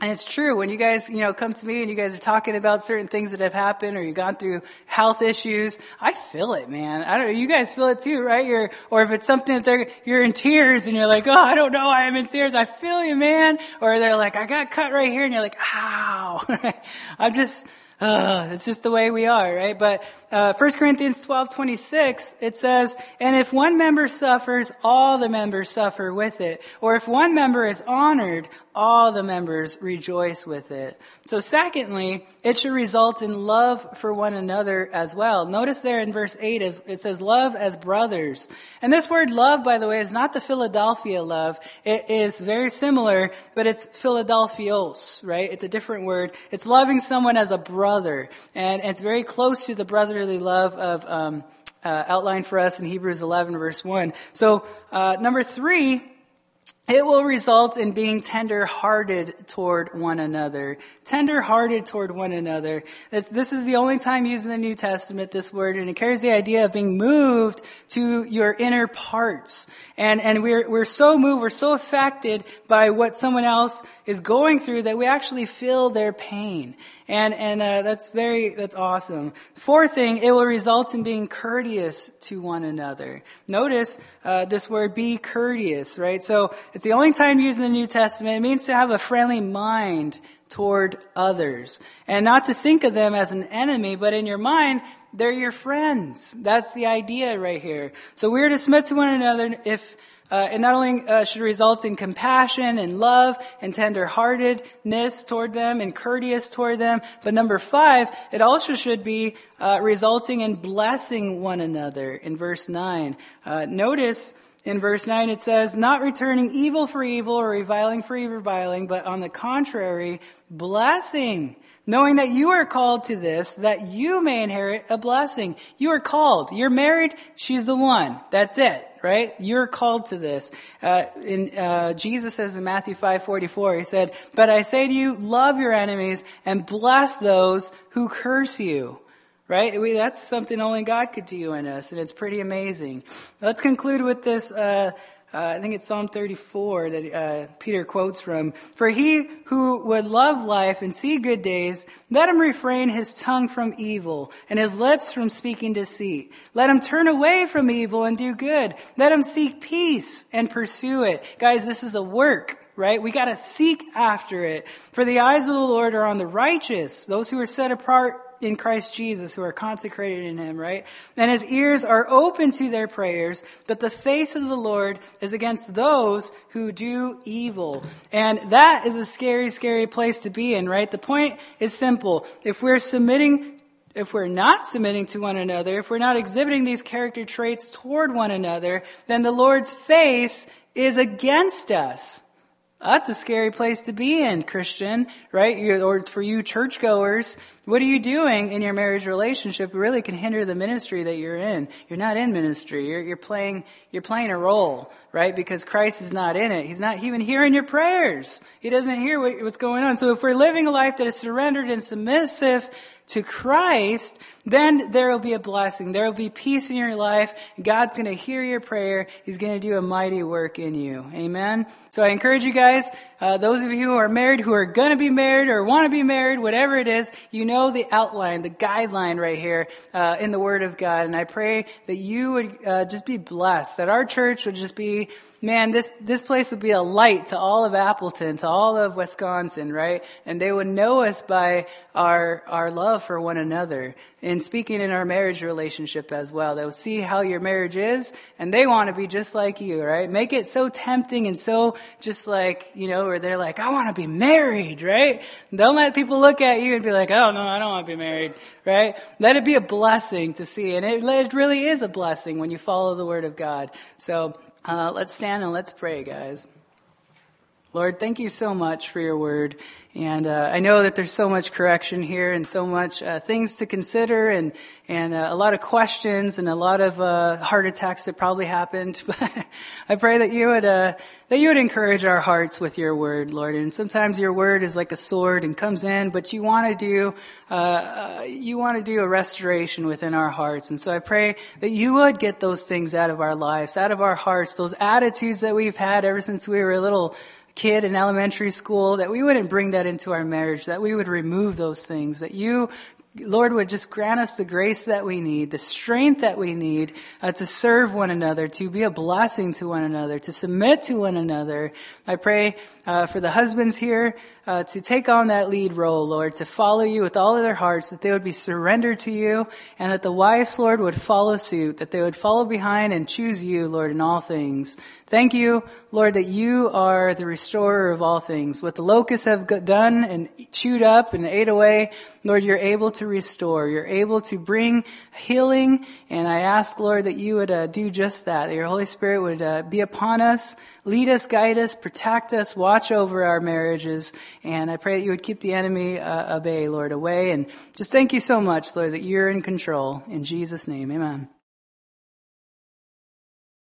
and it's true when you guys, you know, come to me and you guys are talking about certain things that have happened or you've gone through health issues. I feel it, man. I don't know. You guys feel it too, right? You're, or if it's something that they're, you're in tears and you're like, oh, I don't know. I am in tears. I feel you, man. Or they're like, I got cut right here and you're like, ow. I'm just, uh, it's just the way we are, right? But uh, 1 Corinthians 12, 26, it says, And if one member suffers, all the members suffer with it. Or if one member is honored, all the members rejoice with it. So secondly, it should result in love for one another as well. Notice there in verse 8, it says love as brothers. And this word love, by the way, is not the Philadelphia love. It is very similar, but it's Philadelphios, right? It's a different word. It's loving someone as a brother. And it's very close to the brotherly love of, um, uh, outlined for us in Hebrews 11 verse 1. So, uh, number three, it will result in being tender-hearted toward one another. Tender-hearted toward one another. It's, this is the only time used in the New Testament, this word, and it carries the idea of being moved to your inner parts. And, and we're, we're so moved, we're so affected by what someone else is going through that we actually feel their pain. And, and uh, that's very, that's awesome. Fourth thing, it will result in being courteous to one another. Notice uh, this word, be courteous, right? So it's the only time used in the New Testament. It means to have a friendly mind toward others. And not to think of them as an enemy, but in your mind, they're your friends. That's the idea right here. So we're to submit to one another if uh, it not only uh, should result in compassion and love and tenderheartedness toward them and courteous toward them, but number five, it also should be uh, resulting in blessing one another. In verse nine, uh, notice in verse 9 it says, Not returning evil for evil or reviling for reviling, but on the contrary, blessing knowing that you are called to this, that you may inherit a blessing. You are called. You're married. She's the one. That's it right? You're called to this. Uh, in, uh, Jesus says in Matthew 5:44, he said, "But I say to you, love your enemies and bless those who curse you." Right? We, that's something only God could do in us, and it's pretty amazing. Let's conclude with this. Uh, uh, I think it's Psalm 34 that uh, Peter quotes from. For he who would love life and see good days, let him refrain his tongue from evil and his lips from speaking deceit. Let him turn away from evil and do good. Let him seek peace and pursue it. Guys, this is a work right? We gotta seek after it. For the eyes of the Lord are on the righteous, those who are set apart in Christ Jesus who are consecrated in Him, right? And His ears are open to their prayers, but the face of the Lord is against those who do evil. And that is a scary, scary place to be in, right? The point is simple. If we're submitting if we're not submitting to one another, if we're not exhibiting these character traits toward one another, then the Lord's face is against us. That's a scary place to be in, Christian, right? or for you churchgoers, what are you doing in your marriage relationship really can hinder the ministry that you're in. You're not in ministry. You're, you're playing, you're playing a role, right? Because Christ is not in it. He's not even hearing your prayers. He doesn't hear what, what's going on. So if we're living a life that is surrendered and submissive to Christ, then there will be a blessing. There will be peace in your life. God's going to hear your prayer. He's going to do a mighty work in you. Amen. So I encourage you guys, uh, those of you who are married, who are going to be married or want to be married, whatever it is, you know the outline, the guideline right here uh, in the Word of God. And I pray that you would uh, just be blessed, that our church would just be man, this, this place would be a light to all of Appleton, to all of Wisconsin, right? And they would know us by our, our love for one another and speaking in our marriage relationship as well. They will see how your marriage is and they want to be just like you, right? Make it so tempting and so just like, you know, where they're like, I want to be married, right? Don't let people look at you and be like, oh no, I don't want to be married, right? Let it be a blessing to see. And it, it really is a blessing when you follow the word of God. So, uh, let's stand and let's pray, guys. Lord, thank you so much for your word. And uh, I know that there's so much correction here and so much uh, things to consider and, and uh, a lot of questions and a lot of uh, heart attacks that probably happened. But I pray that you would uh, that you would encourage our hearts with your word, Lord. And sometimes your word is like a sword and comes in, but you want to do uh, you want to do a restoration within our hearts. And so I pray that you would get those things out of our lives, out of our hearts, those attitudes that we've had ever since we were little kid in elementary school, that we wouldn't bring that into our marriage, that we would remove those things, that you Lord would just grant us the grace that we need, the strength that we need uh, to serve one another, to be a blessing to one another, to submit to one another. I pray uh, for the husbands here uh, to take on that lead role, Lord, to follow you with all of their hearts, that they would be surrendered to you, and that the wives, Lord, would follow suit, that they would follow behind and choose you, Lord, in all things. Thank you, Lord, that you are the restorer of all things. What the locusts have done and chewed up and ate away, Lord, you're able to restore. You're able to bring healing. And I ask, Lord, that you would uh, do just that, that your Holy Spirit would uh, be upon us, lead us, guide us, protect us, watch over our marriages. And I pray that you would keep the enemy uh, bay, Lord, away. And just thank you so much, Lord, that you're in control. In Jesus' name, amen.